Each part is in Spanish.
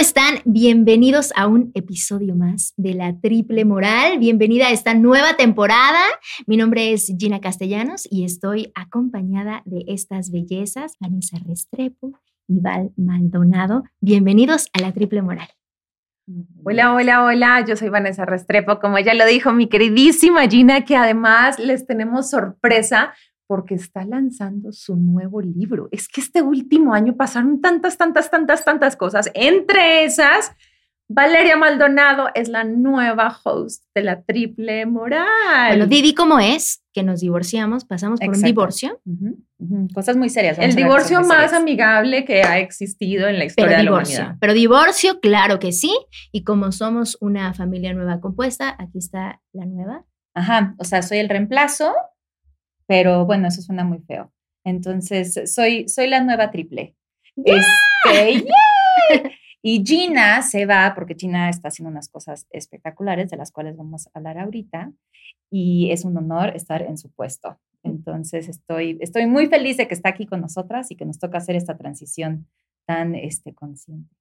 Hola amigos, ¿cómo están? Bienvenidos a un episodio más de La Triple Moral. Bienvenida a esta nueva temporada. Mi nombre es Gina Castellanos y estoy acompañada de estas bellezas, Vanessa Restrepo y Val Maldonado. Bienvenidos a La Triple Moral. Hola, hola, hola, yo soy Vanessa Restrepo, como ya lo dijo mi queridísima Gina, que además les tenemos sorpresa porque está lanzando su nuevo libro. Es que este último año pasaron tantas, tantas, tantas, tantas cosas. Entre esas, Valeria Maldonado es la nueva host de la Triple Moral. Bueno, Didi, ¿cómo es? Que nos divorciamos, pasamos por un divorcio. Cosas muy serias. El divorcio más amigable que ha existido en la historia de la humanidad. Pero divorcio, claro que sí. Y como somos una familia nueva compuesta, aquí está la nueva. Ajá, o sea, soy el reemplazo pero bueno, eso suena muy feo. Entonces, soy, soy la nueva triple. Este, y Gina se va porque Gina está haciendo unas cosas espectaculares de las cuales vamos a hablar ahorita y es un honor estar en su puesto. Entonces, estoy, estoy muy feliz de que está aquí con nosotras y que nos toca hacer esta transición tan este, consciente.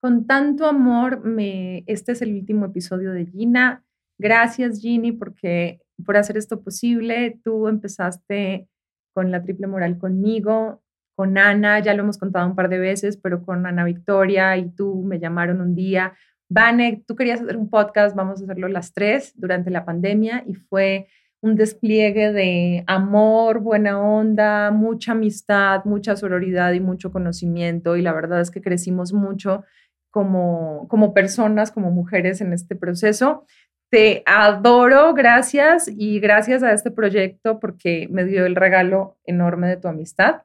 Con tanto amor, me, este es el último episodio de Gina. Gracias, Ginny, porque por hacer esto posible. Tú empezaste con la triple moral conmigo, con Ana, ya lo hemos contado un par de veces, pero con Ana Victoria y tú me llamaron un día. Vane, tú querías hacer un podcast, vamos a hacerlo las tres durante la pandemia y fue un despliegue de amor, buena onda, mucha amistad, mucha sororidad y mucho conocimiento y la verdad es que crecimos mucho como, como personas, como mujeres en este proceso. Te adoro, gracias y gracias a este proyecto porque me dio el regalo enorme de tu amistad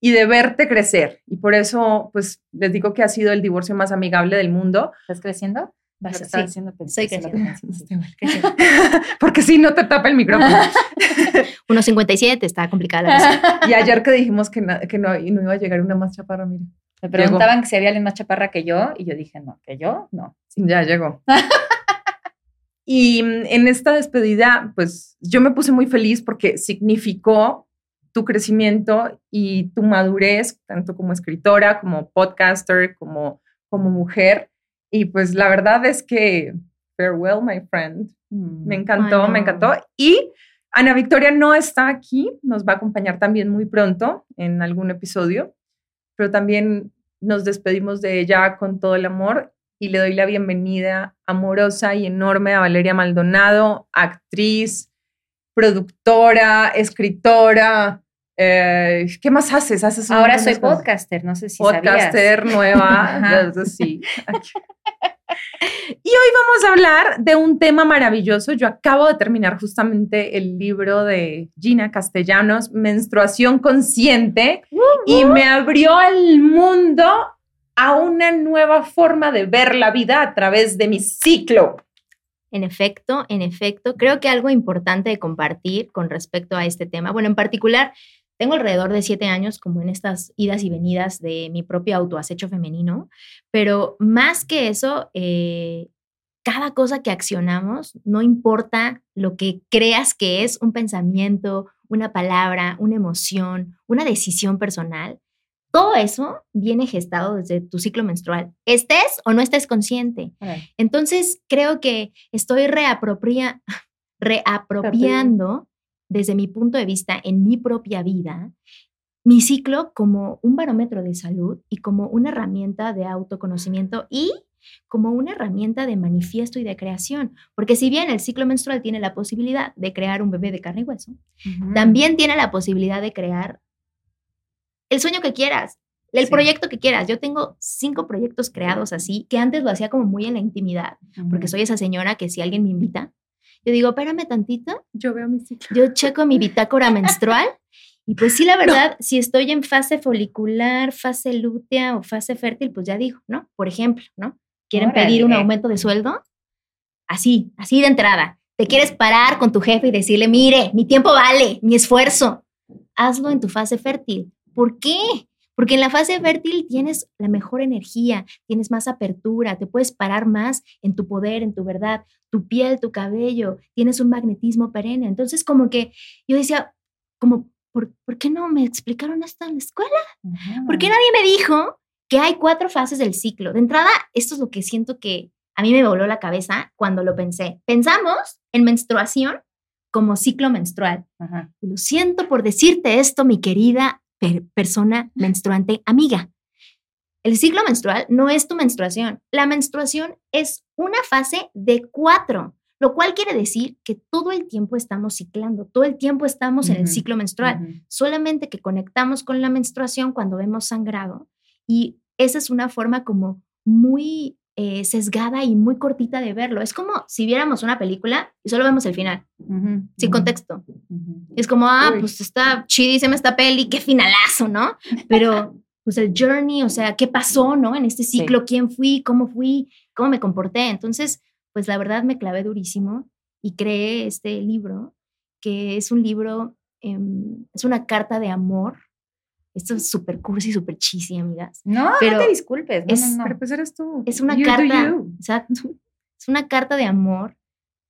y de verte crecer. Y por eso, pues, les digo que ha sido el divorcio más amigable del mundo. ¿Estás creciendo? Vas, sí, haciendo soy creciendo. Porque si no te tapa el micrófono. 1.57, está complicada la cosa. Y ayer que dijimos que, que no, no, iba a llegar una más chaparra, mira. Me preguntaban que si había alguien más chaparra que yo y yo dije, no, que yo, no. Ya llegó. Y mm, en esta despedida, pues yo me puse muy feliz porque significó tu crecimiento y tu madurez, tanto como escritora, como podcaster, como, como mujer. Y pues la verdad es que, farewell, my friend. Mm, me encantó, me encantó. Y Ana Victoria no está aquí, nos va a acompañar también muy pronto en algún episodio, pero también nos despedimos de ella con todo el amor y le doy la bienvenida amorosa y enorme a Valeria Maldonado, actriz, productora, escritora. Eh, ¿Qué más haces? ¿Haces Ahora soy podcaster, no sé si podcaster nueva, sí. Y hoy vamos a hablar de un tema maravilloso. Yo acabo de terminar justamente el libro de Gina Castellanos, Menstruación Consciente, y me abrió el mundo a una nueva forma de ver la vida a través de mi ciclo. En efecto, en efecto, creo que algo importante de compartir con respecto a este tema, bueno, en particular, tengo alrededor de siete años como en estas idas y venidas de mi propio autoacecho femenino, pero más que eso, eh, cada cosa que accionamos, no importa lo que creas que es un pensamiento, una palabra, una emoción, una decisión personal, todo eso viene gestado desde tu ciclo menstrual, estés o no estés consciente. Entonces, creo que estoy reapropria, reapropiando desde mi punto de vista en mi propia vida mi ciclo como un barómetro de salud y como una herramienta de autoconocimiento y como una herramienta de manifiesto y de creación. Porque si bien el ciclo menstrual tiene la posibilidad de crear un bebé de carne y hueso, también tiene la posibilidad de crear el sueño que quieras, el proyecto que quieras. Yo tengo cinco proyectos creados así, que antes lo hacía como muy en la intimidad, porque soy esa señora que si alguien me invita, yo digo, espérame tantito. Yo veo mi ciclo. Yo checo mi bitácora menstrual. Y pues sí, la verdad, si estoy en fase folicular, fase lútea o fase fértil, pues ya digo, ¿no? Por ejemplo, ¿no? ¿Quieren pedir un aumento de sueldo? Así, así de entrada. Te quieres parar con tu jefe y decirle, mire, mi tiempo vale, mi esfuerzo. Hazlo en tu fase fértil. ¿Por qué? Porque en la fase fértil tienes la mejor energía, tienes más apertura, te puedes parar más en tu poder, en tu verdad, tu piel, tu cabello, tienes un magnetismo perenne. Entonces, como que yo decía, como, ¿por, qué no me explicaron esto en la escuela? ¿Por qué nadie me dijo que hay cuatro fases del ciclo. De entrada, esto es lo que siento que a mí me voló la cabeza cuando lo pensé. Pensamos en menstruación como ciclo menstrual. Y lo siento por decirte esto, mi querida persona menstruante amiga. El ciclo menstrual no es tu menstruación. La menstruación es una fase de cuatro, lo cual quiere decir que todo el tiempo estamos ciclando, todo el tiempo estamos en el ciclo menstrual, solamente que conectamos con la menstruación cuando vemos sangrado y esa es una forma como muy eh, sesgada y muy cortita de verlo. Es como si viéramos una película y solo vemos el final, sin contexto. Es como, ah, pues está chidísima esta peli, qué finalazo, ¿no? Pero pues el journey, o sea, qué pasó, ¿no? En este ciclo, quién fui, cómo fui, cómo me comporté. Entonces, pues la verdad me clavé durísimo y creé este libro, que es un libro, em, es una carta de amor. Esto es súper cursi, súper cheesy, amigas. No, no te disculpes. No, es, no, Pero pues eres tú. Es una carta, exacto. Es una carta de amor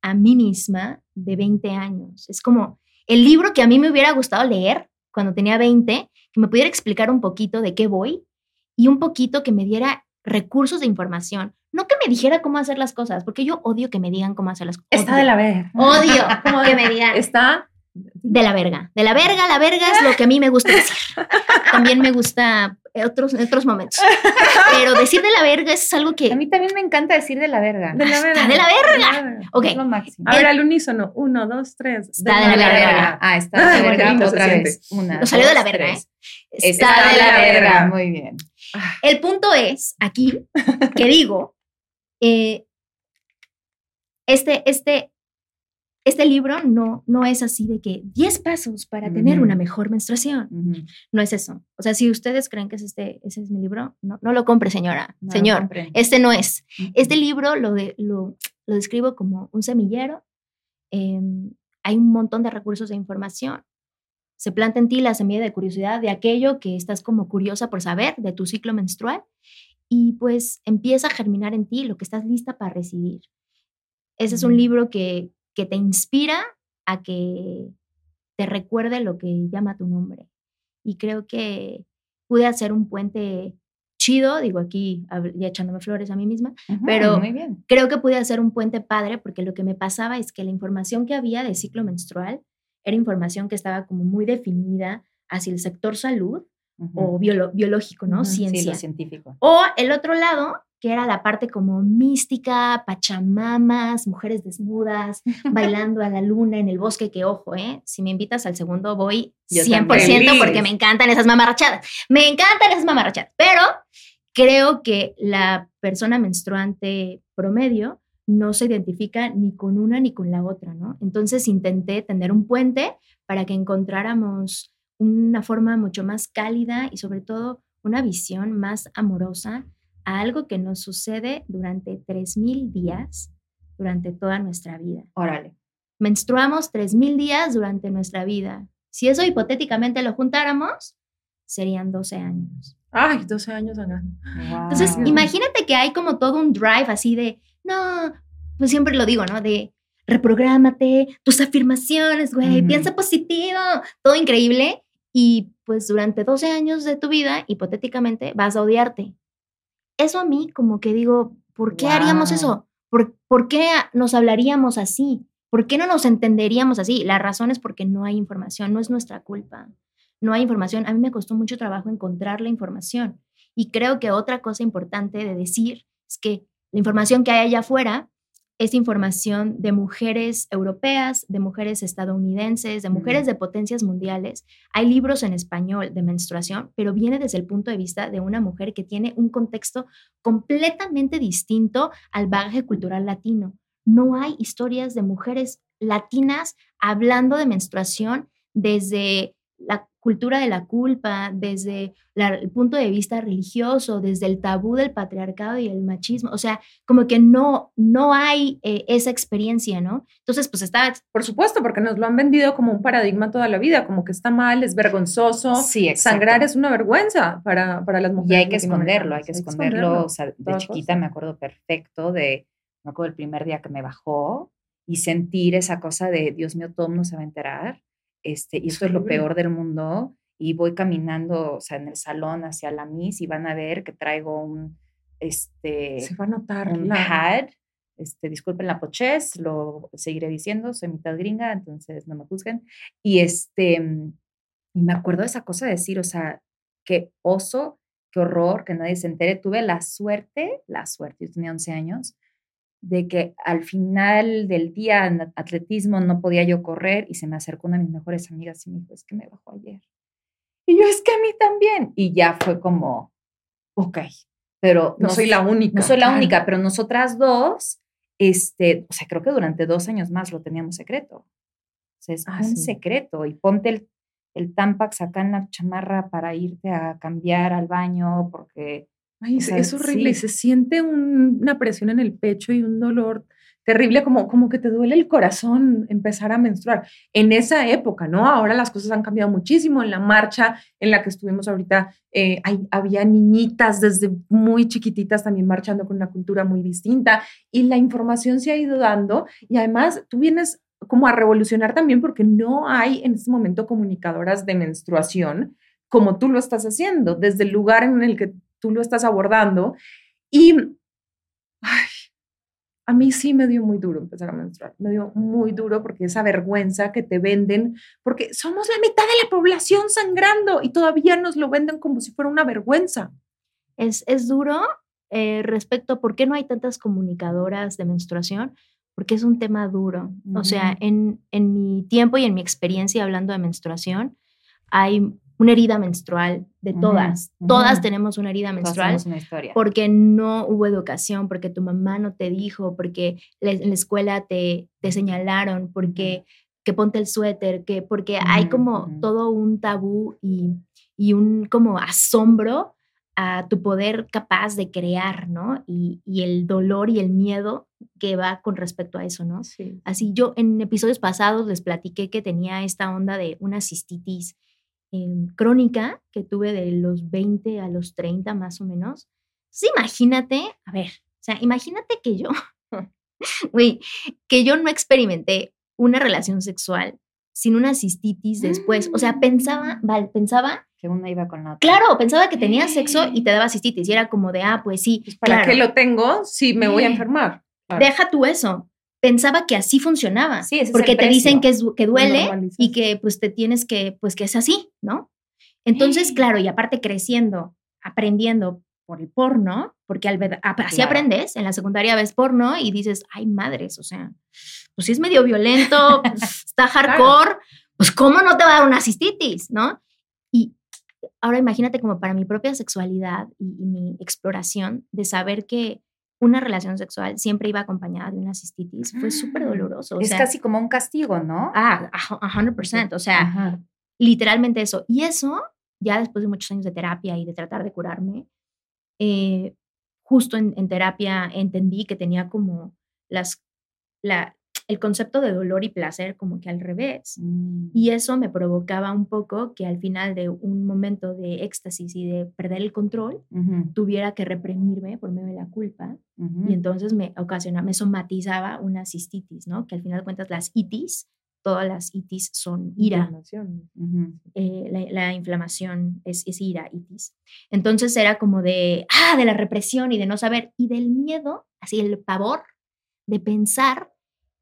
a mí misma de 20 años. Es como el libro que a mí me hubiera gustado leer cuando tenía 20 que me pudiera explicar un poquito de qué voy y un poquito que me diera recursos de información. No que me dijera cómo hacer las cosas, porque yo odio que me digan cómo hacer las cosas. Está de la verga. Odio que me digan. Está de la verga. De la verga, la verga es lo que a mí me gusta decir. También me gusta otros, otros momentos. Pero decir de la verga es algo que. A mí también me encanta decir de la verga. De la verga. Está de la verga. Ok. Es lo máximo. A ver, al unísono. Uno, dos, tres. Está de, la, verga. Ah, está de la verga. Otra vez. Una, Lo salió de la verga, ¿eh? Está, de la verga. Muy bien. El punto es, aquí, que digo, eh, este, este, este libro no, no es así de que 10 pasos para tener una mejor menstruación. No es eso. O sea, si ustedes creen que es este, ese es mi libro, no, no lo compre, señora. Señor, este no es. Este libro lo, de, lo, lo describo como un semillero. Em, hay un montón de recursos de información. Se planta en ti la semilla de curiosidad de aquello que estás como curiosa por saber de tu ciclo menstrual y pues empieza a germinar en ti lo que estás lista para recibir. Ese es un libro que, que te inspira a que te recuerde lo que llama tu nombre. Y creo que pude hacer un puente chido, digo aquí ya echándome flores a mí misma, pero creo que pude hacer un puente padre porque lo que me pasaba es que la información que había de ciclo menstrual era información que estaba como muy definida hacia el sector salud o biológico, ¿no? Ciencia. Sí, lo científico. O el otro lado, que era la parte como mística, pachamamas, mujeres desnudas, bailando a la luna en el bosque, que ojo, ¿eh? Si me invitas al segundo voy 100% porque me encantan esas mamarrachadas. Me encantan esas mamarrachadas, pero creo que la persona menstruante promedio no se identifica ni con una ni con la otra, ¿no? Entonces intenté tener un puente para que encontráramos una forma mucho más cálida y sobre todo una visión más amorosa a algo que nos sucede durante 3.000 días, durante toda nuestra vida. Órale. Menstruamos 3.000 días durante nuestra vida. Si eso hipotéticamente lo juntáramos, serían 12 años. Ay, 12 años, Ana. Entonces, imagínate que hay como todo un drive así de, no, pues siempre lo digo, ¿no? De reprográmate, tus afirmaciones, güey, piensa positivo, todo increíble. Y pues durante 12 años de tu vida, hipotéticamente, vas a odiarte. Eso a mí como que digo, ¿por qué haríamos eso? ¿Por, ¿Por qué nos hablaríamos así? ¿Por qué no nos entenderíamos así? La razón es porque no hay información, no es nuestra culpa. No hay información. A mí me costó mucho trabajo encontrar la información. Y creo que otra cosa importante de decir es que la información que hay allá afuera es información de mujeres europeas, de mujeres estadounidenses, de mujeres de potencias mundiales. Hay libros en español de menstruación, pero viene desde el punto de vista de una mujer que tiene un contexto completamente distinto al bagaje cultural latino. No hay historias de mujeres latinas hablando de menstruación desde la cultura de la culpa, desde el punto de vista religioso, desde el tabú del patriarcado y el machismo. O sea, como que no, no hay eh, esa experiencia, ¿no? Entonces, pues está... Por supuesto, porque nos lo han vendido como un paradigma toda la vida, como que está mal, es vergonzoso. Sí, Sangrar es una vergüenza para, para las mujeres. Y hay que esconderlo, hay que esconderlo. O sea, de chiquita me acuerdo perfecto de, me acuerdo el primer día que me bajó y sentir esa cosa de, Dios mío, todo mundo se va a enterar este, y esto es lo peor del mundo. y voy caminando, o sea, en el salón hacia la Miss y van a ver que traigo un, este, Se va a notar. un la- pad. Este, disculpen la pochez, lo seguiré diciendo, soy mitad gringa, entonces no me juzguen. Y este, mm, y me acuerdo de esa cosa de decir, o sea, qué oso, qué horror, que nadie se entere. Tuve la suerte, la suerte, yo tenía 11 años, de que al final del día en atletismo no podía yo correr y se me acercó una de mis mejores amigas y me dijo, es que me bajó ayer. Y yo, es que a mí también. Y ya fue como, ok, pero No soy la única. no soy la claro. única, pero nosotras dos, este, o sea, creo que durante dos años más lo teníamos secreto. O sea, es Ah, un sí. secreto. Y ponte el, el Tampax acá en la chamarra para irte a cambiar al baño porque Ay, O es- sea, es horrible. y. Se siente un- una presión en el pecho y un dolor terrible, como, como que te duele el corazón empezar a menstruar. En esa época, ¿no? Ahora las cosas han cambiado muchísimo. En la marcha en la que estuvimos ahorita, eh, hay- había niñitas desde muy chiquititas también marchando con una cultura muy distinta y la información se ha ido dando y además tú vienes como a revolucionar también porque no hay en este momento comunicadoras de menstruación como tú lo estás haciendo, desde el lugar en el que tú lo estás abordando. Y ay, a mí sí me dio muy duro empezar a menstruar, me dio muy duro porque esa vergüenza que te venden, porque somos la mitad de la población sangrando y todavía nos lo venden como si fuera una vergüenza. Es, es duro eh, respecto a por qué no hay tantas comunicadoras de menstruación, porque es un tema duro. O sea, en, en mi tiempo y en mi experiencia hablando de menstruación, hay una herida menstrual de todas. Todas tenemos una herida todas menstrual tenemos una historia. porque no hubo educación, porque tu mamá no te dijo, porque en la escuela te, te señalaron, porque que ponte el suéter, que porque hay como todo un tabú y, y un como asombro a tu poder capaz de crear, ¿no? Y, y el dolor y el miedo que va con respecto a eso, ¿no? Sí. Así yo en episodios pasados les platiqué que tenía esta onda de una cistitis em, crónica que tuve de los 20 a los 30 más o menos. Sí, imagínate, a ver, o sea, imagínate que yo, güey, que yo no experimenté una relación sexual sin una cistitis después. O sea, pensaba, vale, pensaba, que una iba con la otra. claro, pensaba que tenía sexo y te daba cistitis y era como de, ah, pues sí, ¿Para claro. qué lo tengo si me voy a enfermar? Claro. Deja tú eso. Pensaba que así funcionaba. Sí, porque te dicen que, es, que duele y que pues te tienes que, pues que es así, ¿no? Entonces, claro, y aparte creciendo, aprendiendo por el porno, porque al así Claro. aprendes, en la secundaria ves porno y dices, ay madres, o sea, pues sí es medio violento, pues, está hardcore, pues cómo no te va a dar una cistitis, ¿no? Y ahora imagínate como para mi propia sexualidad y, y mi exploración de saber que una relación sexual siempre iba acompañada de una cistitis, fue súper doloroso. o es sea, casi como un castigo, ¿no? Ah, a a 100%, o sea, Ajá. literalmente eso. Y eso, ya después de muchos años de terapia y de tratar de curarme, eh, justo en, en terapia entendí que tenía como las, la, el concepto de dolor y placer como que al revés. Mm. Y eso me provocaba un poco que al final de un momento de éxtasis y de perder el control, tuviera que reprimirme por medio de la culpa y entonces me ocasionaba, me somatizaba una cistitis, ¿no? Que al final de cuentas las itis, todas las itis son ira, Inflamación. Eh, la, la inflamación es, es ira, itis. Entonces era como de, ah, de la represión y de no saber, y del miedo, así el pavor de pensar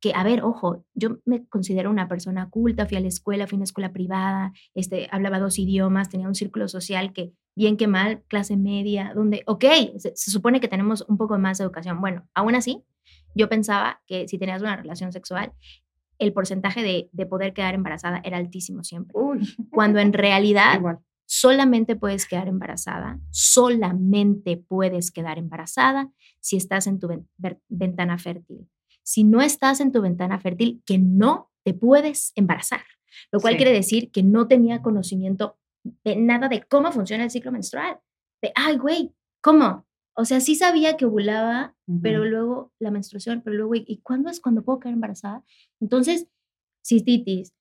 que, a ver, ojo, yo me considero una persona culta, fui a la escuela, fui a una escuela privada, este, hablaba dos idiomas, tenía un círculo social que, bien que mal, clase media, donde, ok, se, se supone que tenemos un poco más de educación. Bueno, aún así, yo pensaba que si tenías una relación sexual, el porcentaje de, de poder quedar embarazada era altísimo siempre Uy, cuando en realidad igual. solamente puedes quedar embarazada, solamente puedes quedar embarazada si estás en tu ventana fértil. Si no estás en tu ventana fértil, que no te puedes embarazar, lo cual Sí. quiere decir que no tenía conocimiento de nada de cómo funciona el ciclo menstrual. De, ay, güey, ¿cómo? O sea, sí sabía que ovulaba, pero Ujú. luego la menstruación, pero luego, ¿y- ¿y cuándo es cuando puedo quedar embarazada? Entonces, cistitis,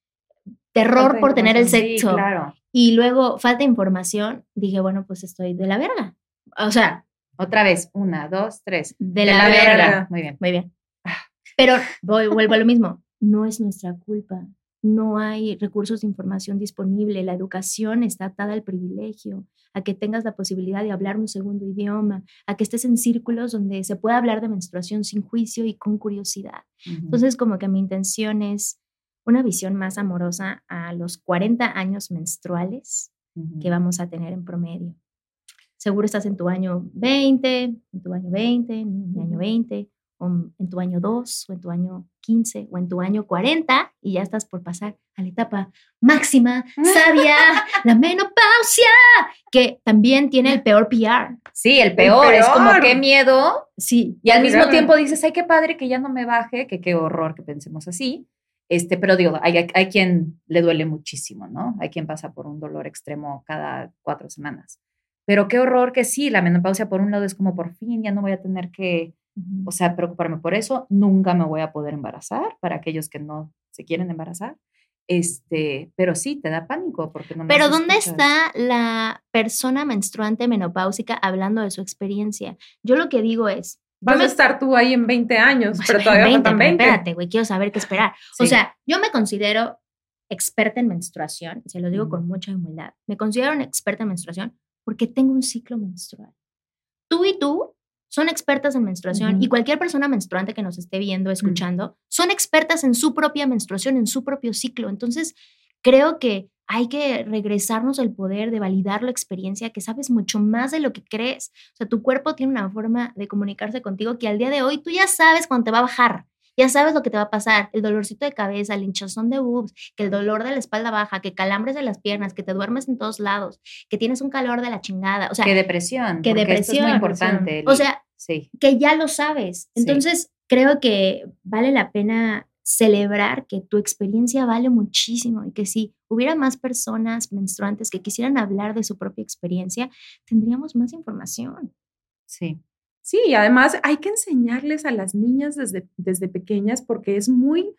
terror Falta de por tener el información. Sí, sexo, claro. y luego falta de información, dije, bueno, pues estoy de la verga. O sea, Otra vez, una, dos, tres. de, la, verga. Muy bien. Muy bien. Pero voy, vuelvo a lo mismo. No es nuestra culpa. no hay recursos de información disponible, la educación está atada al privilegio, a que tengas la posibilidad de hablar un segundo idioma, a que estés en círculos donde se pueda hablar de menstruación sin juicio y con curiosidad. Entonces, como que mi intención es una visión más amorosa a los 40 años menstruales que vamos a tener en promedio. Seguro estás en tu año 20, en tu año 20, en mi año 20, o en tu año 2, o en tu año 15, o en tu año 40, y ya estás por pasar a la etapa máxima, sabia, la menopausia, que también tiene el peor PR. Sí, el peor, es como qué miedo. Sí. Y al mismo tiempo dices, ay, qué padre que ya no me baje, que qué horror que pensemos así. Este, pero digo, hay, hay, quien le duele muchísimo, ¿no? Hay quien pasa por un dolor extremo cada cuatro semanas. Pero qué horror que sí, la menopausia por un lado es como por fin ya no voy a tener que, o sea, preocuparme por eso, nunca me voy a poder embarazar para aquellos que no se quieren embarazar. Este, pero sí, te da pánico porque no me Pero ¿dónde está la persona menstruante menopáusica hablando de su experiencia? Yo lo que digo es, Vas a estar tú ahí en 20 años, pero todavía 20, 20. Espérate, güey, quiero saber qué esperar. O sea, yo me considero experta en menstruación, se lo digo con mucha humildad. Me considero una experta en menstruación porque tengo un ciclo menstrual. Tú y tú son expertas en menstruación y cualquier persona menstruante que nos esté viendo, escuchando, son expertas en su propia menstruación, en su propio ciclo. Entonces, creo que hay que regresarnos al poder de validar la experiencia, que sabes mucho más de lo que crees. O sea, tu cuerpo tiene una forma de comunicarse contigo que al día de hoy tú ya sabes cuándo te va a bajar. Ya sabes lo que te va a pasar, el dolorcito de cabeza, el hinchazón de boobs, que el dolor de la espalda baja, que calambres de las piernas, que te duermes en todos lados, que tienes un calor de la chingada, o sea, que depresión, que depresión, es muy importante. o sea, sí. que ya lo sabes. Entonces, creo que vale la pena celebrar que tu experiencia vale muchísimo y que si hubiera más personas menstruantes que quisieran hablar de su propia experiencia, tendríamos más información. Sí. Sí, además hay que enseñarles a las niñas desde, desde pequeñas porque es muy,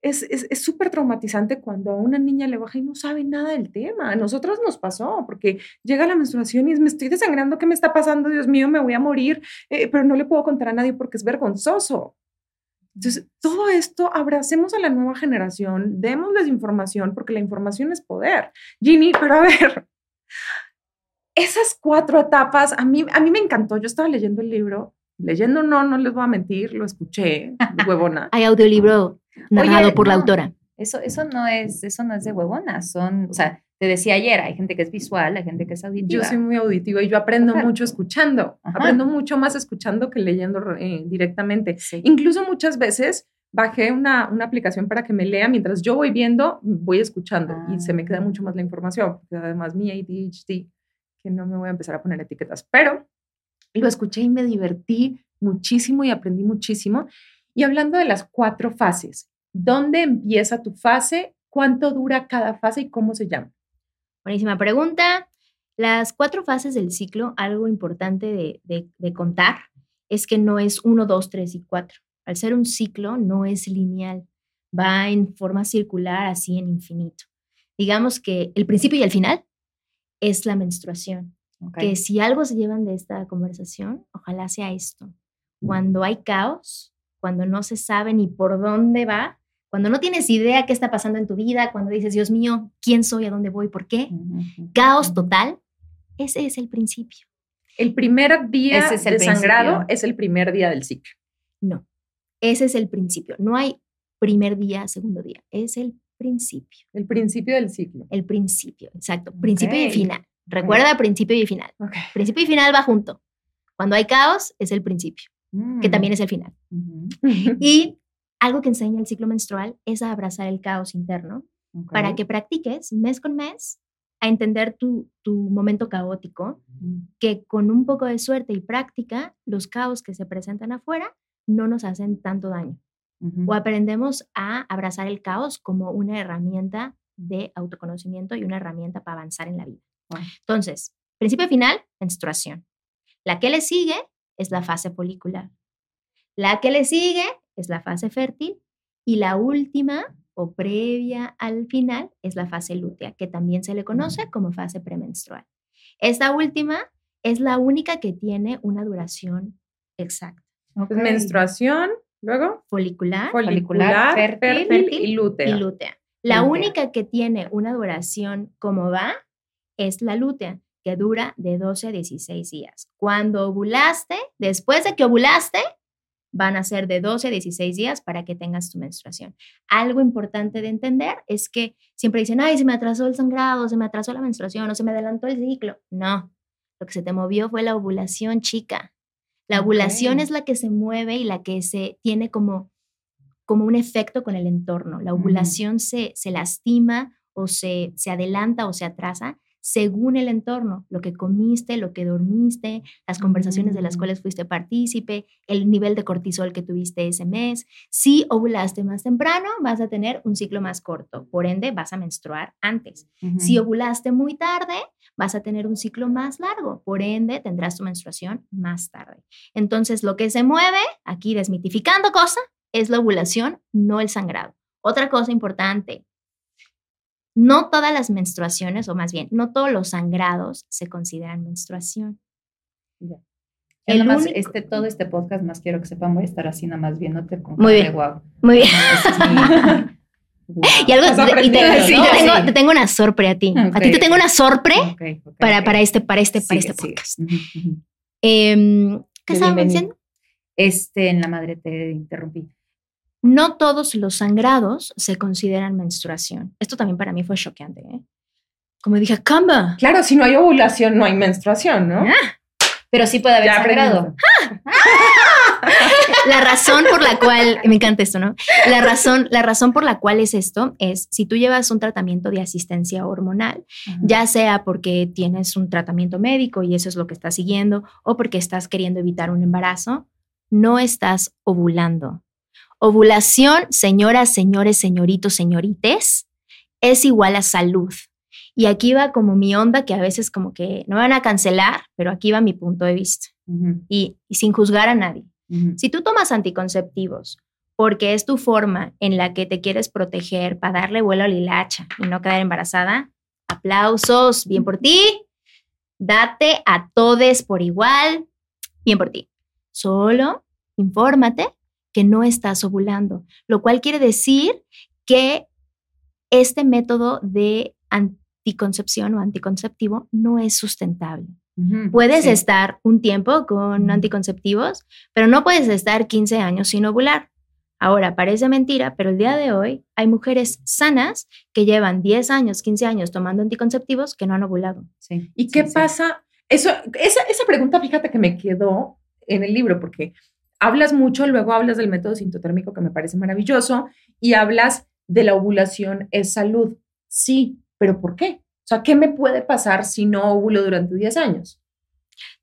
es súper es, traumatizante cuando a una niña le baja y no sabe nada del tema. A nosotros nos pasó porque llega la menstruación y es, me estoy desangrando, ¿qué me está pasando? Dios mío, me voy a morir, eh, pero no le puedo contar a nadie porque es vergonzoso. Entonces, todo esto, abracemos a la nueva generación, démosles información, porque la información es poder. Ginny, pero a ver, esas cuatro etapas, a mí, a mí me encantó. Yo estaba leyendo el libro, leyendo no, no les voy a mentir, lo escuché, huevona. Hay audiolibro narrado por la autora. Eso, eso, no es, eso no es de huevona, son, o sea, te decía ayer, hay gente que es visual, hay gente que es auditiva. Yo soy muy auditiva y yo aprendo mucho escuchando. Aprendo mucho más escuchando que leyendo eh, directamente. Incluso muchas veces bajé una, una, aplicación para que me lea mientras yo voy viendo, voy escuchando y se me queda mucho más la información. Porque además mi ADHD, que no me voy a empezar a poner etiquetas, pero lo escuché y me divertí muchísimo y aprendí muchísimo. Y hablando de las cuatro fases, ¿dónde empieza tu fase? ¿Cuánto dura cada fase y cómo se llama? Buenísima pregunta. Las cuatro fases del ciclo, algo importante de, contar, es que no es uno, dos, tres y cuatro. Al ser un ciclo, no es lineal, va en forma circular, así en infinito. Digamos que el principio y el final es la menstruación. Que si algo se llevan de esta conversación, ojalá sea esto. Cuando hay caos, cuando no se sabe ni por dónde va, cuando no tienes idea qué está pasando en tu vida, cuando dices, Dios mío, ¿quién soy? ¿A dónde voy? ¿Por qué? Caos total. Ese es el principio. El primer día es el de sangrado es el primer día del ciclo. No, ese es el principio. No hay primer día, segundo día. Es el principio. El principio del ciclo. El principio, exacto. Principio y final. Recuerda principio y final. Principio y final va junto. Cuando hay caos es el principio, que mm. también es el final. Y algo que enseña el ciclo menstrual es a abrazar el caos interno para que practiques mes con mes a entender tu, momento caótico, que con un poco de suerte y práctica, los caos que se presentan afuera no nos hacen tanto daño. O aprendemos a abrazar el caos como una herramienta de autoconocimiento y una herramienta para avanzar en la vida. Entonces, principio final, menstruación. La que le sigue es la fase folicular. La que le sigue es la fase fértil y la última o previa al final es la fase lútea, que también se le conoce como fase premenstrual. Esta última es la única que tiene una duración exacta. Menstruación, luego folicular, folicular, fértil, y, lútea. y, lútea. La Lútea. única que tiene una duración como va es la lútea, que dura de 12 a 16 días. Cuando ovulaste, después de que ovulaste, van a ser de 12 a 16 días para que tengas tu menstruación. Algo importante de entender es que siempre dicen, ay, se me atrasó el sangrado, se me atrasó la menstruación o se me adelantó el ciclo. No, lo que se te movió fue la ovulación, chica. La ovulación es la que se mueve y la que se tiene como, como un efecto con el entorno. La ovulación se, se lastima o se, se adelanta o se atrasa según el entorno, lo que comiste, lo que dormiste, las conversaciones de las Mm. cuales fuiste partícipe, el nivel de cortisol que tuviste ese mes. Si ovulaste más temprano, vas a tener un ciclo más corto, por ende vas a menstruar antes. Si ovulaste muy tarde, vas a tener un ciclo más largo, por ende tendrás tu menstruación más tarde. Entonces, lo que se mueve, aquí desmitificando cosa, es la ovulación, no el sangrado. Otra cosa importante, no todas las menstruaciones, o más bien, no todos los sangrados se consideran menstruación. Yo el nomás, único- este, todo este podcast más quiero que sepan, voy a estar así nada más viéndote con Muy bien. guau. Muy bien. Y algo, y te, tengo, Sí. te tengo una sorpre a ti. A ti te tengo una sorpre para, para este, para este, para este podcast. Em, ¿Qué estábamos diciendo? Este, en la madre te interrumpí. No todos los sangrados se consideran menstruación. Esto también para mí fue choqueante. ¿eh? Como dije, camba. Claro, si no hay ovulación, no hay menstruación, ¿no? Pero sí puede haber Ya sangrado. La razón por la cual, me encanta esto, ¿no? La razón, la razón por la cual es esto es si tú llevas un tratamiento de asistencia hormonal, ya sea porque tienes un tratamiento médico y eso es lo que estás siguiendo, o porque estás queriendo evitar un embarazo, no estás ovulando. Ovulación, señoras, señores, señoritos, señorites, es igual a salud. Y aquí va como mi onda que a veces como que no me van a cancelar, pero aquí va mi punto de vista y, y sin juzgar a nadie. Si tú tomas anticonceptivos porque es tu forma en la que te quieres proteger para darle vuelo a la hilacha y no quedar embarazada, aplausos, bien por ti. Date a todes por igual, bien por ti. Solo infórmate que no estás ovulando, lo cual quiere decir que este método de anticoncepción o anticonceptivo no es sustentable. Puedes sí. estar un tiempo con anticonceptivos, pero no puedes estar 15 años sin ovular. Ahora, parece mentira, pero el día de hoy hay mujeres sanas que llevan 10 años, 15 años tomando anticonceptivos que no han ovulado. Sí, ¿Y sí, qué sí. pasa? Eso, esa, esa pregunta, fíjate que me quedó en el libro, porque hablas mucho, luego hablas del método sintotérmico que me parece maravilloso, y hablas de la ovulación es salud. Sí, pero ¿por qué? O sea, ¿qué me puede pasar si no ovulo durante 10 años?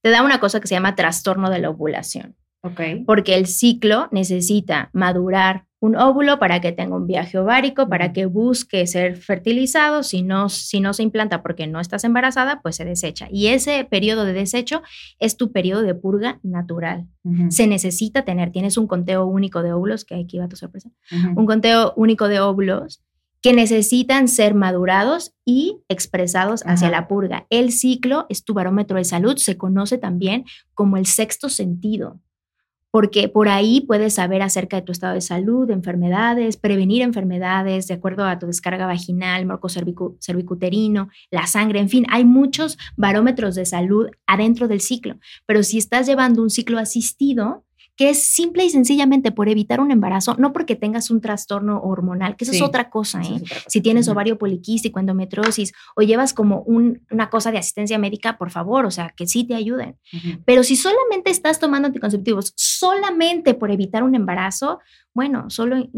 Te da una cosa que se llama trastorno de la ovulación, Ok. porque el ciclo necesita madurar un óvulo para que tenga un viaje ovárico, para que busque ser fertilizado. Si no, si no se implanta porque no estás embarazada, pues se desecha. Y ese periodo de desecho es tu periodo de purga natural. Se necesita tener, tienes un conteo único de óvulos, que aquí va tu sorpresa, un conteo único de óvulos que necesitan ser madurados y expresados hacia la purga. El ciclo es tu barómetro de salud, se conoce también como el sexto sentido, porque por ahí puedes saber acerca de tu estado de salud, de enfermedades, prevenir enfermedades de acuerdo a tu descarga vaginal, marco cervicu- cervicuterino, la sangre, en fin, hay muchos barómetros de salud adentro del ciclo, pero si estás llevando un ciclo asistido, que es simple y sencillamente por evitar un embarazo, no porque tengas un trastorno hormonal, que eso Sí, es otra cosa, ¿eh? es otra cosa. Si tienes ovario poliquístico, endometriosis o llevas como un- una cosa de asistencia médica, por favor, o sea, que sí te ayuden. Pero si solamente estás tomando anticonceptivos solamente por evitar un embarazo, bueno, solo,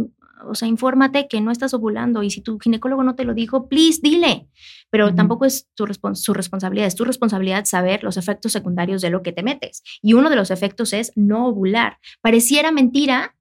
o sea, infórmate que no estás ovulando y si tu ginecólogo no te lo dijo, please, dile. Pero tampoco es tu respons- su responsabilidad, es tu responsabilidad saber los efectos secundarios de lo que te metes. Y uno de los efectos es no ovular. Pareciera mentira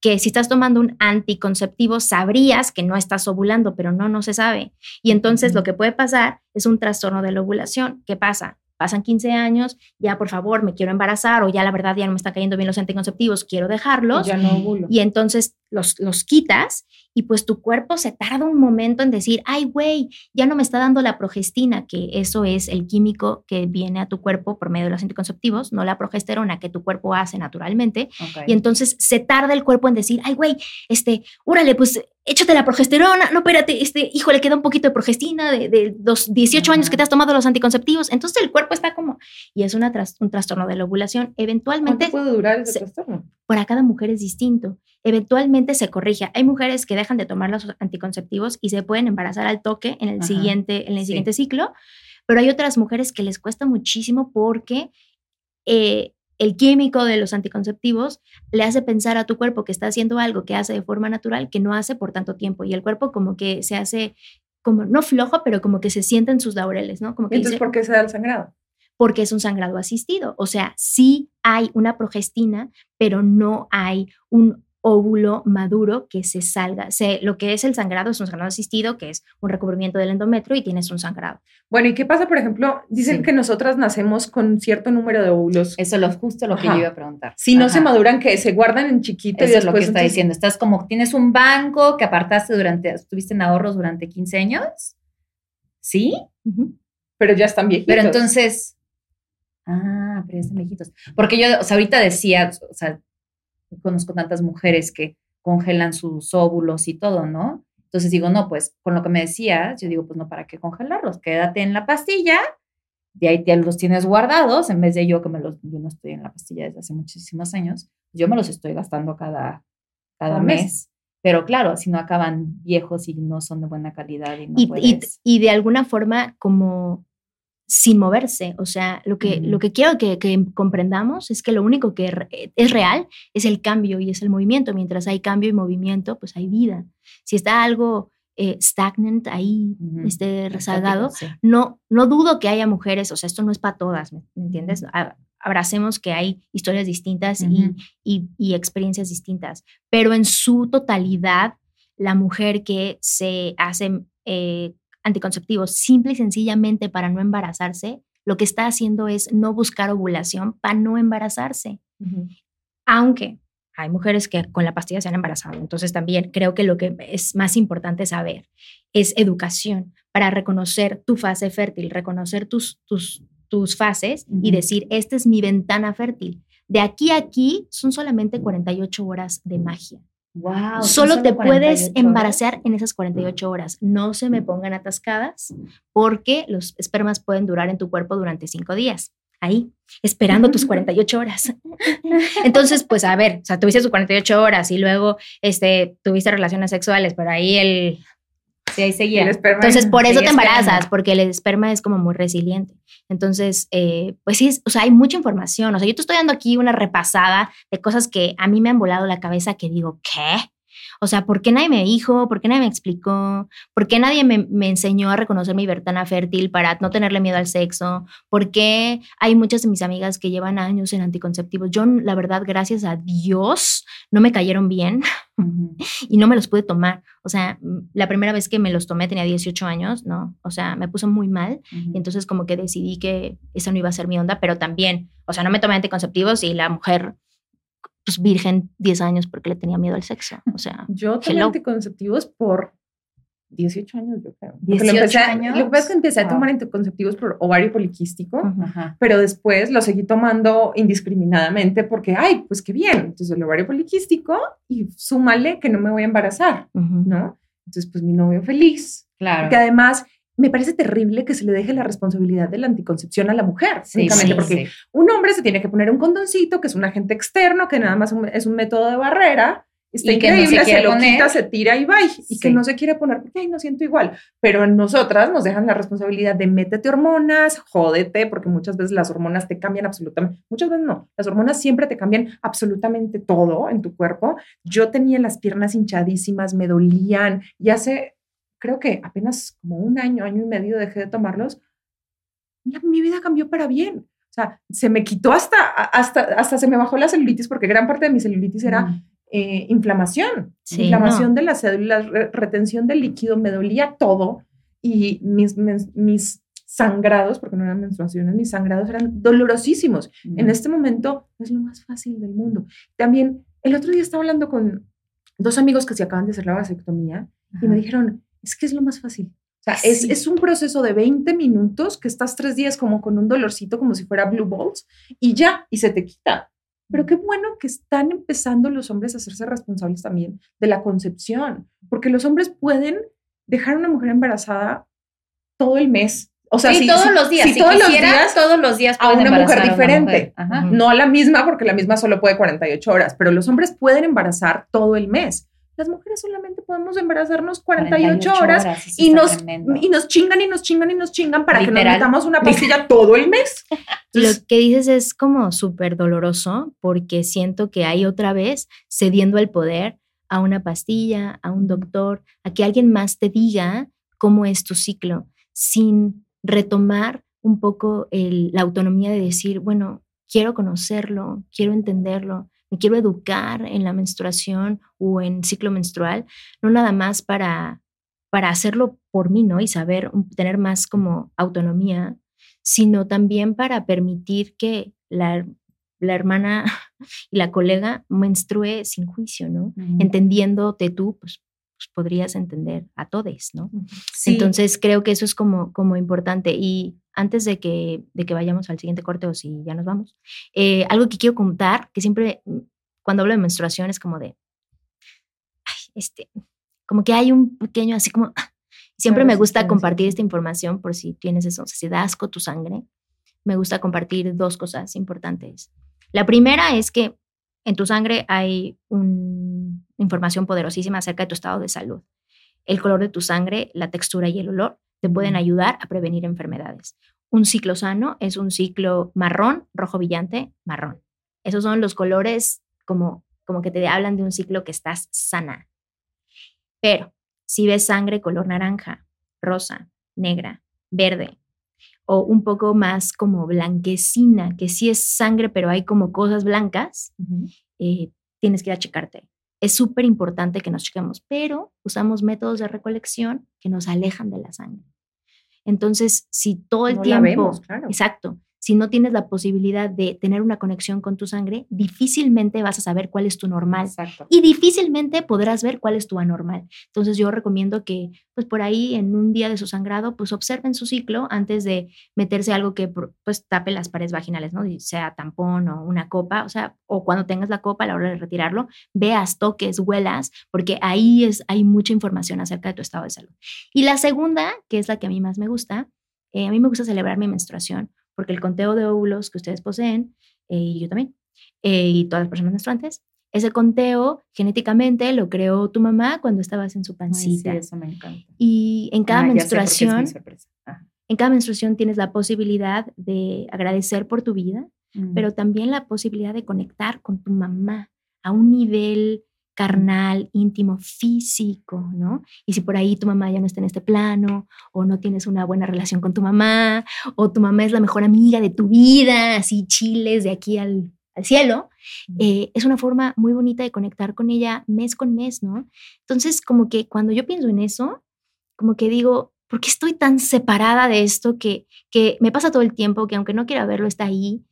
que si estás tomando un anticonceptivo sabrías que no estás ovulando, pero no, no se sabe. Y entonces lo que puede pasar es un trastorno de la ovulación. ¿Qué pasa? Pasan 15 años, ya por favor me quiero embarazar o ya la verdad ya no me están cayendo bien los anticonceptivos, quiero dejarlos. Ya no ovulo. Y entonces los, los quitas y pues tu cuerpo se tarda un momento en decir, ay, güey, ya no me está dando la progestina, que eso es el químico que viene a tu cuerpo por medio de los anticonceptivos, no la progesterona que tu cuerpo hace naturalmente. Y entonces se tarda el cuerpo en decir, ay, güey, este, órale, pues échate la progesterona, no, espérate, este, hijo, le queda un poquito de progestina de, los 18 años que te has tomado los anticonceptivos. Entonces el cuerpo está como, y es una un trastorno de la ovulación. Eventualmente... ¿Cuánto puede durar ese trastorno? Para cada mujer es distinto. Eventualmente se corrige. Hay mujeres que dejan de tomar los anticonceptivos y se pueden embarazar al toque en el, siguiente, en el siguiente ciclo, pero hay otras mujeres que les cuesta muchísimo porque... Eh, el químico de los anticonceptivos le hace pensar a tu cuerpo que está haciendo algo que hace de forma natural que no hace por tanto tiempo y el cuerpo como que se hace como no flojo, pero como que se siente en sus laureles, ¿no? Como que Entonces, ¿por qué se da el sangrado? Porque es un sangrado asistido, o sea, sí hay una progestina, pero no hay un óvulo maduro que se salga. Se, lo que es el sangrado es un sangrado asistido, que es un recubrimiento del endometrio y tienes un sangrado. Bueno, ¿y qué pasa, por ejemplo? Dicen que nosotras nacemos con cierto número de óvulos. Eso es justo lo que yo iba a preguntar. Si no se maduran, que se guardan en chiquito. Eso es lo que está diciendo. Estás como, tienes un banco que apartaste durante, estuviste en ahorros durante 15 años. ¿Sí? Pero ya están viejitos. Pero entonces... Ah, pero ya están viejitos. Porque yo, o sea, ahorita decía, o sea, conozco tantas mujeres que congelan sus óvulos y todo, ¿no? Entonces digo, no, pues con lo que me decías, yo digo, pues no, ¿para qué congelarlos? Quédate en la pastilla, de ahí te los tienes guardados, en vez de yo que me los, yo no estoy en la pastilla desde hace muchísimos años, yo me los estoy gastando cada, cada mes. Pero claro, si no acaban viejos y no son de buena calidad y no y, y de alguna forma como sin moverse. O sea, lo que, lo que quiero que, comprendamos es que lo único que es real es el cambio y es el movimiento. Mientras hay cambio y movimiento, pues hay vida. Si está algo eh, stagnant ahí, este, rezagado, no, no dudo que haya mujeres, o sea, esto no es para todas, ¿me, entiendes? Abracemos que hay historias distintas y, y, experiencias distintas, pero en su totalidad, la mujer que se hace eh, anticonceptivos simple y sencillamente para no embarazarse, lo que está haciendo es no buscar ovulación para no embarazarse. Aunque hay mujeres que con la pastilla se han embarazado. Entonces también creo que lo que es más importante saber es educación para reconocer tu fase fértil, reconocer tus, tus, tus fases y decir, esta es mi ventana fértil. De aquí a aquí son solamente 48 horas de magia. Solo te puedes embarazar en esas 48 horas. No se me pongan atascadas porque los espermas pueden durar en tu cuerpo durante 5 días. Ahí, esperando tus 48 horas. Entonces, pues a ver, o sea, tuviste tus 48 horas y luego este, tuviste relaciones sexuales, pero ahí el Sí, ahí seguía. Entonces, por eso te embarazas, porque el esperma es como muy resiliente. Entonces, eh, pues sí, o sea, hay mucha información. O sea, yo te estoy dando aquí una repasada de cosas que a mí me han volado la cabeza que digo, ¿qué? O sea, ¿por qué nadie me dijo? ¿Por qué nadie me explicó? ¿Por qué nadie me, enseñó a reconocer mi ventana fértil para no tenerle miedo al sexo? ¿Por qué hay muchas de mis amigas que llevan años en anticonceptivos? Yo, la verdad, gracias a Dios, no me cayeron bien y no me los pude tomar. O sea, la primera vez que me los tomé tenía 18 años, ¿no? O sea, me puso muy mal y entonces como que decidí que esa no iba a ser mi onda, pero también, o sea, no me tomé anticonceptivos y la mujer pues, virgen 10 años porque le tenía miedo al sexo. O sea, yo tomé anticonceptivos por 18 años, yo creo. 18 años. Lo que pasa es que empecé a tomar anticonceptivos por ovario poliquístico, pero después lo seguí tomando indiscriminadamente porque, ay, pues qué bien. Entonces el ovario poliquístico y súmale que no me voy a embarazar, ¿no? Entonces, pues mi novio feliz. Claro. Que además me parece terrible que se le deje la responsabilidad de la anticoncepción a la mujer, únicamente porque un hombre se tiene que poner un condoncito, que es un agente externo, que nada más es un método de barrera, está increíble, se, lo quita, se tira y va, y que no se quiere poner porque, ay, no siento igual. Pero en nosotras nos dejan la responsabilidad de métete hormonas, jódete, porque muchas veces las hormonas te cambian absolutamente, muchas veces no, las hormonas siempre te cambian absolutamente todo en tu cuerpo. Yo tenía las piernas hinchadísimas, me dolían, y hace creo que apenas como un año, año y medio dejé de tomarlos, mi vida cambió para bien. O sea, se me quitó hasta, hasta, hasta se me bajó la celulitis, porque gran parte de mi celulitis era mm. eh, inflamación, inflamación de las células, retención del líquido, me dolía todo y mis, mis, sangrados, porque no eran menstruaciones, mis sangrados eran dolorosísimos. En mm. este momento es lo más fácil del mundo. También, el otro día estaba hablando con, dos amigos que se acaban de hacer la vasectomía y me dijeron, es que es lo más fácil. O sea, es, es, un proceso de 20 minutos que estás tres días como con un dolorcito, como si fuera blue balls, y ya, y se te quita. Pero qué bueno que están empezando los hombres a hacerse responsables también de la concepción, porque los hombres pueden dejar a una mujer embarazada todo el mes. O sea, sí, todos los días. Si, todos los días, todos los días a una mujer diferente. No a la misma, porque la misma solo puede 48 horas, pero los hombres pueden embarazar todo el mes las mujeres solamente podemos embarazarnos 48, horas, y, nos, y nos chingan y nos chingan y nos chingan para que nos metamos una pastilla todo el mes. Lo que dices es como súper doloroso porque siento que hay otra vez cediendo el poder a una pastilla, a un doctor, a que alguien más te diga cómo es tu ciclo, sin retomar un poco la autonomía de decir, bueno, quiero conocerlo, quiero entenderlo, me quiero educar en la menstruación o en ciclo menstrual, no nada más para, para hacerlo por mí, ¿no? Y saber, tener más como autonomía, sino también para permitir que la, la hermana y la colega menstrue sin juicio, ¿no? Entendiéndote tú, pues, pues, podrías entender a todos, ¿no? Entonces creo que eso es como, como importante. Y antes de que, de que vayamos al siguiente corte o si ya nos vamos, eh, algo que quiero contar, que siempre mm, cuando hablo de menstruación es como de, este, como que hay un pequeño así como, siempre me gusta compartir esta información por si tienes eso, si da asco tu sangre, me gusta compartir dos cosas importantes. La primera es que en tu sangre hay una información poderosísima acerca de tu estado de salud. El color de tu sangre, la textura y el olor te pueden ayudar a prevenir enfermedades. Un ciclo sano es un ciclo marrón, rojo brillante, marrón. Esos son los colores como, como que te hablan de un ciclo que estás sana. Pero si ves sangre color naranja, rosa, negra, verde, o un poco más como blanquecina, que sí es sangre, pero hay como cosas blancas, eh, tienes que ir a checarte. Es súper importante que nos chequemos, pero usamos métodos de recolección que nos alejan de la sangre. Entonces, si todo el tiempo, exacto, si no tienes la posibilidad de tener una conexión con tu sangre, difícilmente vas a saber cuál es tu normal y difícilmente podrás ver cuál es tu anormal. Entonces yo recomiendo que pues por ahí en un día de su sangrado pues observen su ciclo antes de meterse algo que pues tape las paredes vaginales, ¿no? Sea tampón o una copa, o sea, o cuando tengas la copa a la hora de retirarlo, veas, toques, huelas, porque ahí es hay mucha información acerca de tu estado de salud. Y la segunda, que es la que a mí más me gusta, eh, a mí me gusta celebrar mi menstruación porque el conteo de óvulos que ustedes poseen, eh, y yo también, eh, y todas las personas menstruantes, ese conteo genéticamente lo creó tu mamá cuando estabas en su pancita. sí, eso me encanta. Y en cada menstruación, en cada menstruación tienes la posibilidad de agradecer por tu vida, mm. pero también la posibilidad de conectar con tu mamá a un nivel carnal, íntimo, físico, ¿no? Y si por ahí tu mamá ya no está en este plano, o no tienes una buena relación con tu mamá, o tu mamá es la mejor amiga de tu vida, así chiles de aquí al, cielo, eh, es una forma muy bonita de conectar con ella mes con mes, ¿no? Entonces, como que cuando yo pienso en eso, como que digo, ¿por qué estoy tan separada de esto que, que me pasa todo el tiempo, que aunque no quiera verlo, está ahí?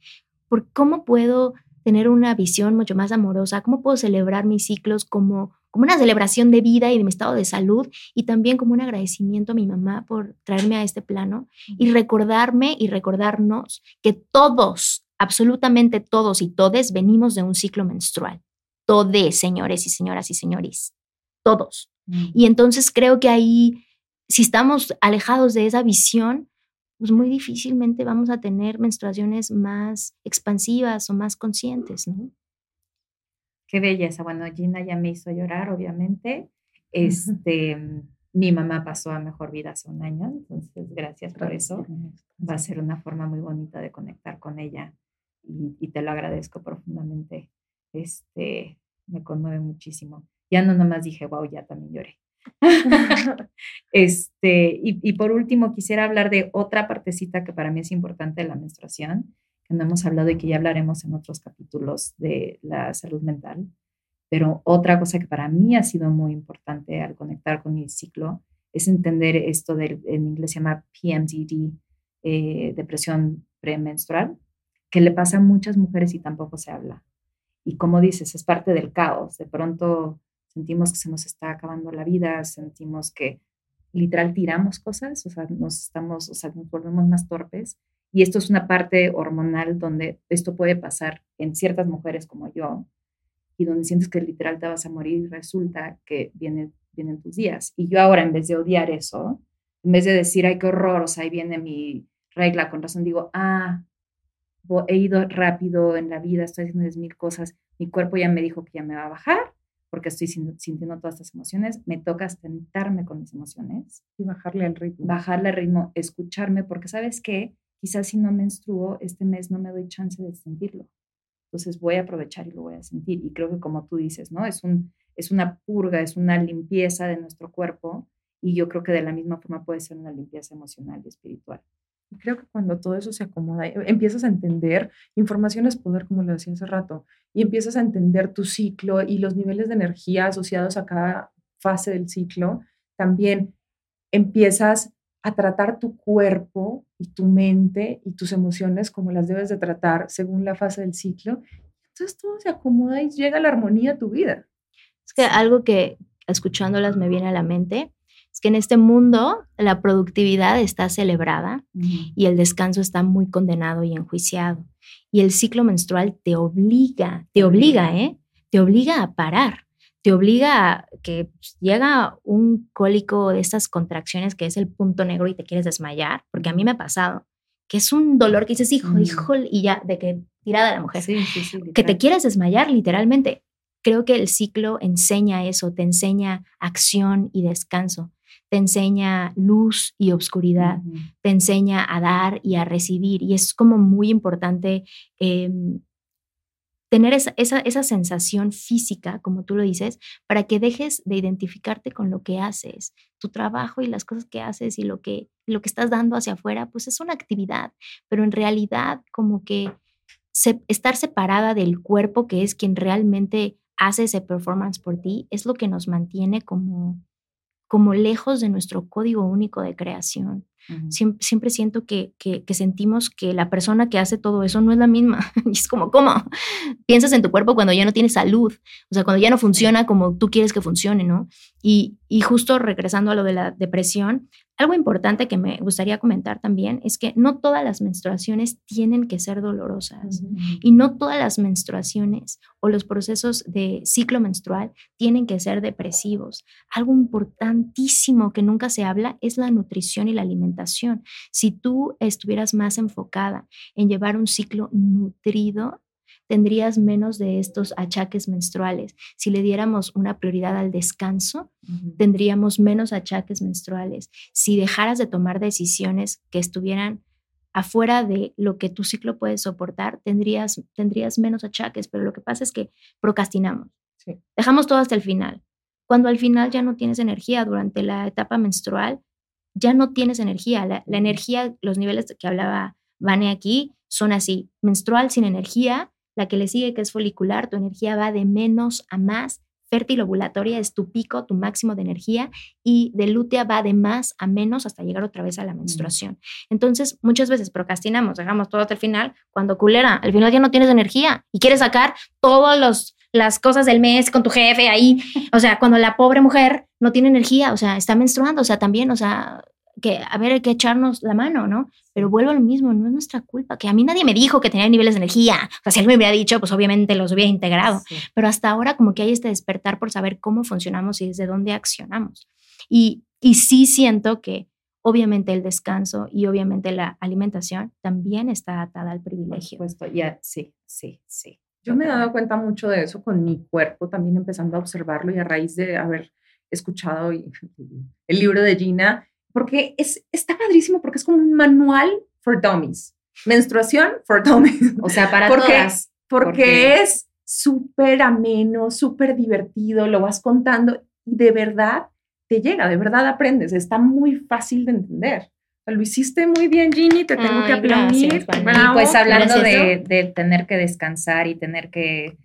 ¿Por cómo puedo tener una visión mucho más amorosa, cómo puedo celebrar mis ciclos como, como una celebración de vida y de mi estado de salud y también como un agradecimiento a mi mamá por traerme a este plano y recordarme y recordarnos que todos, absolutamente todos y todes venimos de un ciclo menstrual. Todes, señores y señoras y señores. Todos. Mm. Y entonces creo que ahí, si estamos alejados de esa visión, pues muy difícilmente vamos a tener menstruaciones más expansivas o más conscientes, ¿no? Qué belleza. Bueno, Gina ya me hizo llorar, obviamente. Este, mi mamá pasó a mejor vida hace un año, entonces gracias por eso. Va a ser una forma muy bonita de conectar con ella y, te lo agradezco profundamente. Este, me conmueve muchísimo. Ya no nomás dije, wow, ya también lloré. este, y, por último, quisiera hablar de otra partecita que para mí es importante de la menstruación, que no hemos hablado y que ya hablaremos en otros capítulos de la salud mental. Pero otra cosa que para mí ha sido muy importante al conectar con mi ciclo es entender esto del, en inglés se llama PMDD, eh, depresión premenstrual, que le pasa a muchas mujeres y tampoco se habla. Y como dices, es parte del caos. De pronto sentimos que se nos está acabando la vida, sentimos que literal tiramos cosas, o sea, nos estamos, o sea, nos volvemos más torpes. Y esto es una parte hormonal donde esto puede pasar en ciertas mujeres como yo, y donde sientes que literal te vas a morir resulta que viene, vienen tus días. Y yo ahora, en vez de odiar eso, en vez de decir, ay, qué horror, o sea, ahí viene mi regla, con razón digo, ah, he ido rápido en la vida, estoy haciendo mil cosas, mi cuerpo ya me dijo que ya me va a bajar, porque estoy sintiendo todas estas emociones, me toca sentarme con mis emociones. Y bajarle al ritmo. Bajarle al ritmo, escucharme, porque sabes qué, quizás si no menstruo este mes no me doy chance de sentirlo. Entonces voy a aprovechar y lo voy a sentir. Y creo que como tú dices, ¿no? Es, un, es una purga, es una limpieza de nuestro cuerpo y yo creo que de la misma forma puede ser una limpieza emocional y espiritual. Creo que cuando todo eso se acomoda, eh, empiezas a entender, información es poder, como lo decía hace rato, y empiezas a entender tu ciclo y los niveles de energía asociados a cada fase del ciclo, también empiezas a tratar tu cuerpo y tu mente y tus emociones como las debes de tratar según la fase del ciclo. Entonces todo se acomoda y llega la armonía a tu vida. Es que algo que escuchándolas me viene a la mente es que en este mundo la productividad está celebrada y el descanso está muy condenado y enjuiciado. Y el ciclo menstrual te obliga, te obliga, ¿eh? Te obliga a parar te obliga a que pues, llega un cólico de estas contracciones que es el punto negro y te quieres desmayar, porque a mí me ha pasado, que es un dolor que dices, hijo, mm. hijo, y ya, de que tirada la mujer, que te quieres desmayar literalmente. Creo que el ciclo enseña eso, te enseña acción y descanso, te enseña luz y obscuridad, te enseña a dar y a recibir, y es como muy importante em, tener esa, esa, sensación física, como tú lo dices, para que dejes de identificarte con lo que haces. Tu trabajo y las cosas que haces y lo que, lo que estás dando hacia afuera, pues es una actividad, pero en realidad como que estar separada del cuerpo, que es quien realmente hace ese performance por ti, es lo que nos mantiene como, como lejos de nuestro código único de creación siempre, siento que, que, sentimos que la persona que hace todo eso no es la misma. y es como, ¿cómo? Piensas en tu cuerpo cuando ya no tienes salud, o sea, cuando ya no funciona como tú quieres que funcione, ¿no? Y, y justo regresando a lo de la depresión, algo importante que me gustaría comentar también es que no todas las menstruaciones tienen que ser dolorosas y no todas las menstruaciones o los procesos de ciclo menstrual tienen que ser depresivos. Algo importantísimo que nunca se habla es la nutrición y la alimentación. Si tú estuvieras más enfocada en llevar un ciclo nutrido, tendrías menos de estos achaques menstruales. Si le diéramos una prioridad al descanso, tendríamos menos achaques menstruales. Si dejaras de tomar decisiones que estuvieran afuera de lo que tu ciclo puede soportar, tendrías, tendrías menos achaques, pero lo que pasa es que procrastinamos. Dejamos todo hasta el final. Cuando al final ya no tienes energía durante la etapa menstrual, ya no tienes energía. La, la energía, los niveles que hablaba Vane aquí, son así. Menstrual sin energía, la que le sigue, que es folicular, tu energía va de menos a más. Fértil ovulatoria es tu pico, tu máximo de energía, y de lútea va de más a menos hasta llegar otra vez a la mm. menstruación. Entonces, muchas veces procrastinamos, dejamos todo hasta el final, cuando culera, al final ya no tienes energía y quieres sacar todas las cosas del mes con tu jefe ahí. O sea, cuando la pobre mujer no tiene energía, o sea, está menstruando, o sea, también, o sea, que, a ver, hay que echarnos la mano, ¿no? Pero vuelvo a lo mismo, no es nuestra culpa, que a mí nadie me dijo que tenía niveles de energía. O sea, si él me hubiera dicho, pues obviamente los hubiera integrado. Pero hasta ahora como que hay este despertar por saber cómo funcionamos y desde dónde accionamos. Y, y sí siento que obviamente el descanso y obviamente la alimentación también está atada al privilegio. Por supuesto, ya, sí, sí, sí. Yo me he dado cuenta mucho de eso con mi cuerpo, también empezando a observarlo y a raíz de haber escuchado el libro de Gina, porque es, está padrísimo porque es como un manual for dummies. Menstruación for dummies. O sea, para porque, todas. Porque, es súper ameno, súper divertido, lo vas contando y de verdad te llega, de verdad aprendes, está muy fácil de entender. Lo hiciste muy bien, Ginny, te tengo que aplaudir. pues hablando de, de, tener que descansar y tener que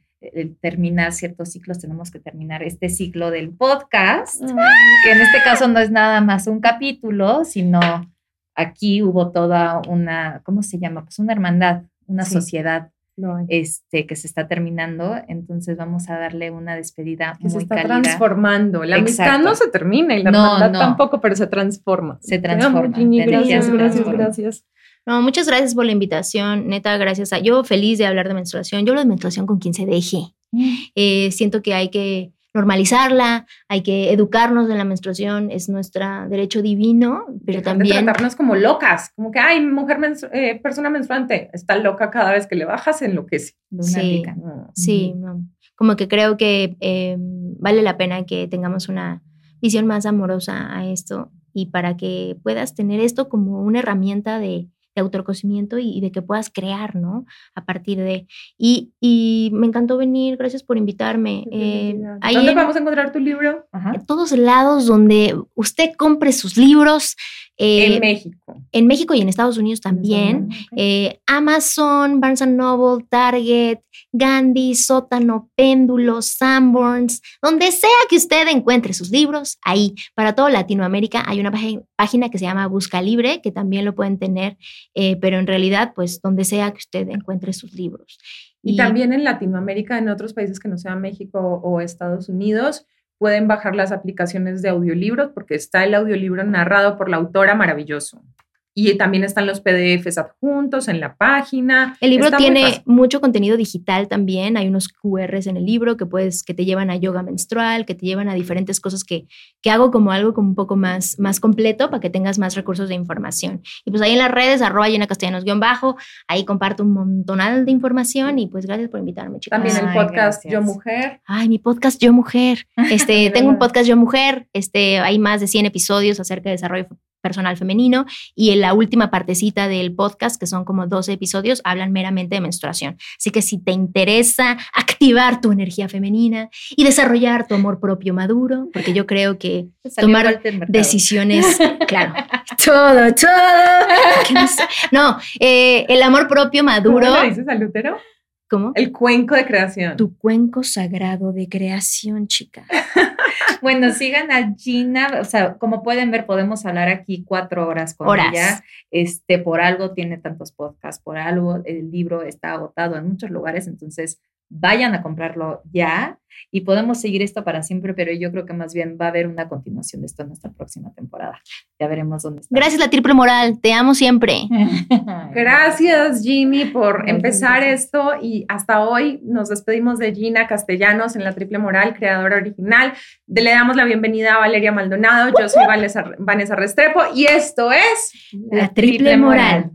terminar ciertos ciclos, tenemos que terminar este ciclo del podcast, que en este caso no es nada más un capítulo, sino aquí hubo toda una, ¿cómo se llama? Pues una hermandad, una sociedad este, que se está terminando. Entonces vamos a darle una despedida que se está transformando. La amistad no se termina y la no, tampoco, pero se transforma. Se transforma. gracias, gracias, gracias. No, muchas gracias por la invitación. Neta, gracias a yo feliz de hablar de menstruación. Yo hablo de menstruación con quien se deje. Mm. Eh, siento que hay que normalizarla, hay que educarnos de la menstruación, es nuestro derecho divino, pero también... tratarnos como locas, como que, ay, mujer, eh, persona menstruante, está loca cada vez que le bajas, enloquece. Sí, sí como que creo que eh, vale la pena que tengamos una visión más amorosa a esto y para que puedas tener esto como una herramienta de de autoconocimiento y, de que puedas crear, ¿no? A partir de... Y, y me encantó venir, gracias por invitarme. Eh, ¿Dónde vamos a encontrar tu libro? En todos lados donde usted compre sus libros, en eh, México. En México y en Estados Unidos también. Eh, Amazon, Barnes Noble, Target, Gandhi, Sótano, Péndulo, Sanborns, donde sea que usted encuentre sus libros, ahí. Para toda Latinoamérica hay una página que se llama Busca Libre, que también lo pueden tener, eh, pero en realidad, pues donde sea que usted encuentre sus libros. Y, y también en Latinoamérica, en otros países que no sean México o Estados Unidos, pueden bajar las aplicaciones de audiolibros porque está el audiolibro narrado por la autora maravilloso. Y también están los PDFs adjuntos en la página. El libro tiene mucho contenido digital también. Hay unos QRs en el libro que puedes, que te llevan a yoga menstrual, que te llevan a diferentes cosas que, que hago como algo como un poco más, más completo para que tengas más recursos de información. Y pues ahí en las redes, arroba llena castellanos guion bajo, ahí comparto un montonal de información y pues gracias por invitarme, chicos. También el podcast Yo Mujer. Ay, mi podcast Yo Mujer. Este, tengo un podcast Yo Mujer. Este, hay más de 100 episodios acerca de desarrollo personal femenino y en la última partecita del podcast, que son como 12 episodios, hablan meramente de menstruación. Así que si te interesa activar tu energía femenina y desarrollar tu amor propio maduro, porque yo creo que tomar decisiones, claro, todo, todo. No, eh, el amor propio maduro. ¿Cómo dices al útero? ¿Cómo? El cuenco de creación. Tu cuenco sagrado de creación, chica. bueno, sigan a Gina. O sea, como pueden ver, podemos hablar aquí cuatro horas con ella. Este, por algo tiene tantos podcasts, por algo el libro está agotado en muchos lugares. Entonces, vayan a comprarlo ya y podemos seguir esto para siempre, pero yo creo que más bien va a haber una continuación de esto en nuestra próxima temporada. Ya veremos dónde está. Gracias, la triple moral. Te amo siempre. Gracias, Jimmy, por empezar esto y hasta hoy nos despedimos de Gina Castellanos en la triple moral, creadora original. Le damos la bienvenida a Valeria Maldonado. Yo soy Vanessa, Restrepo y esto es la triple moral.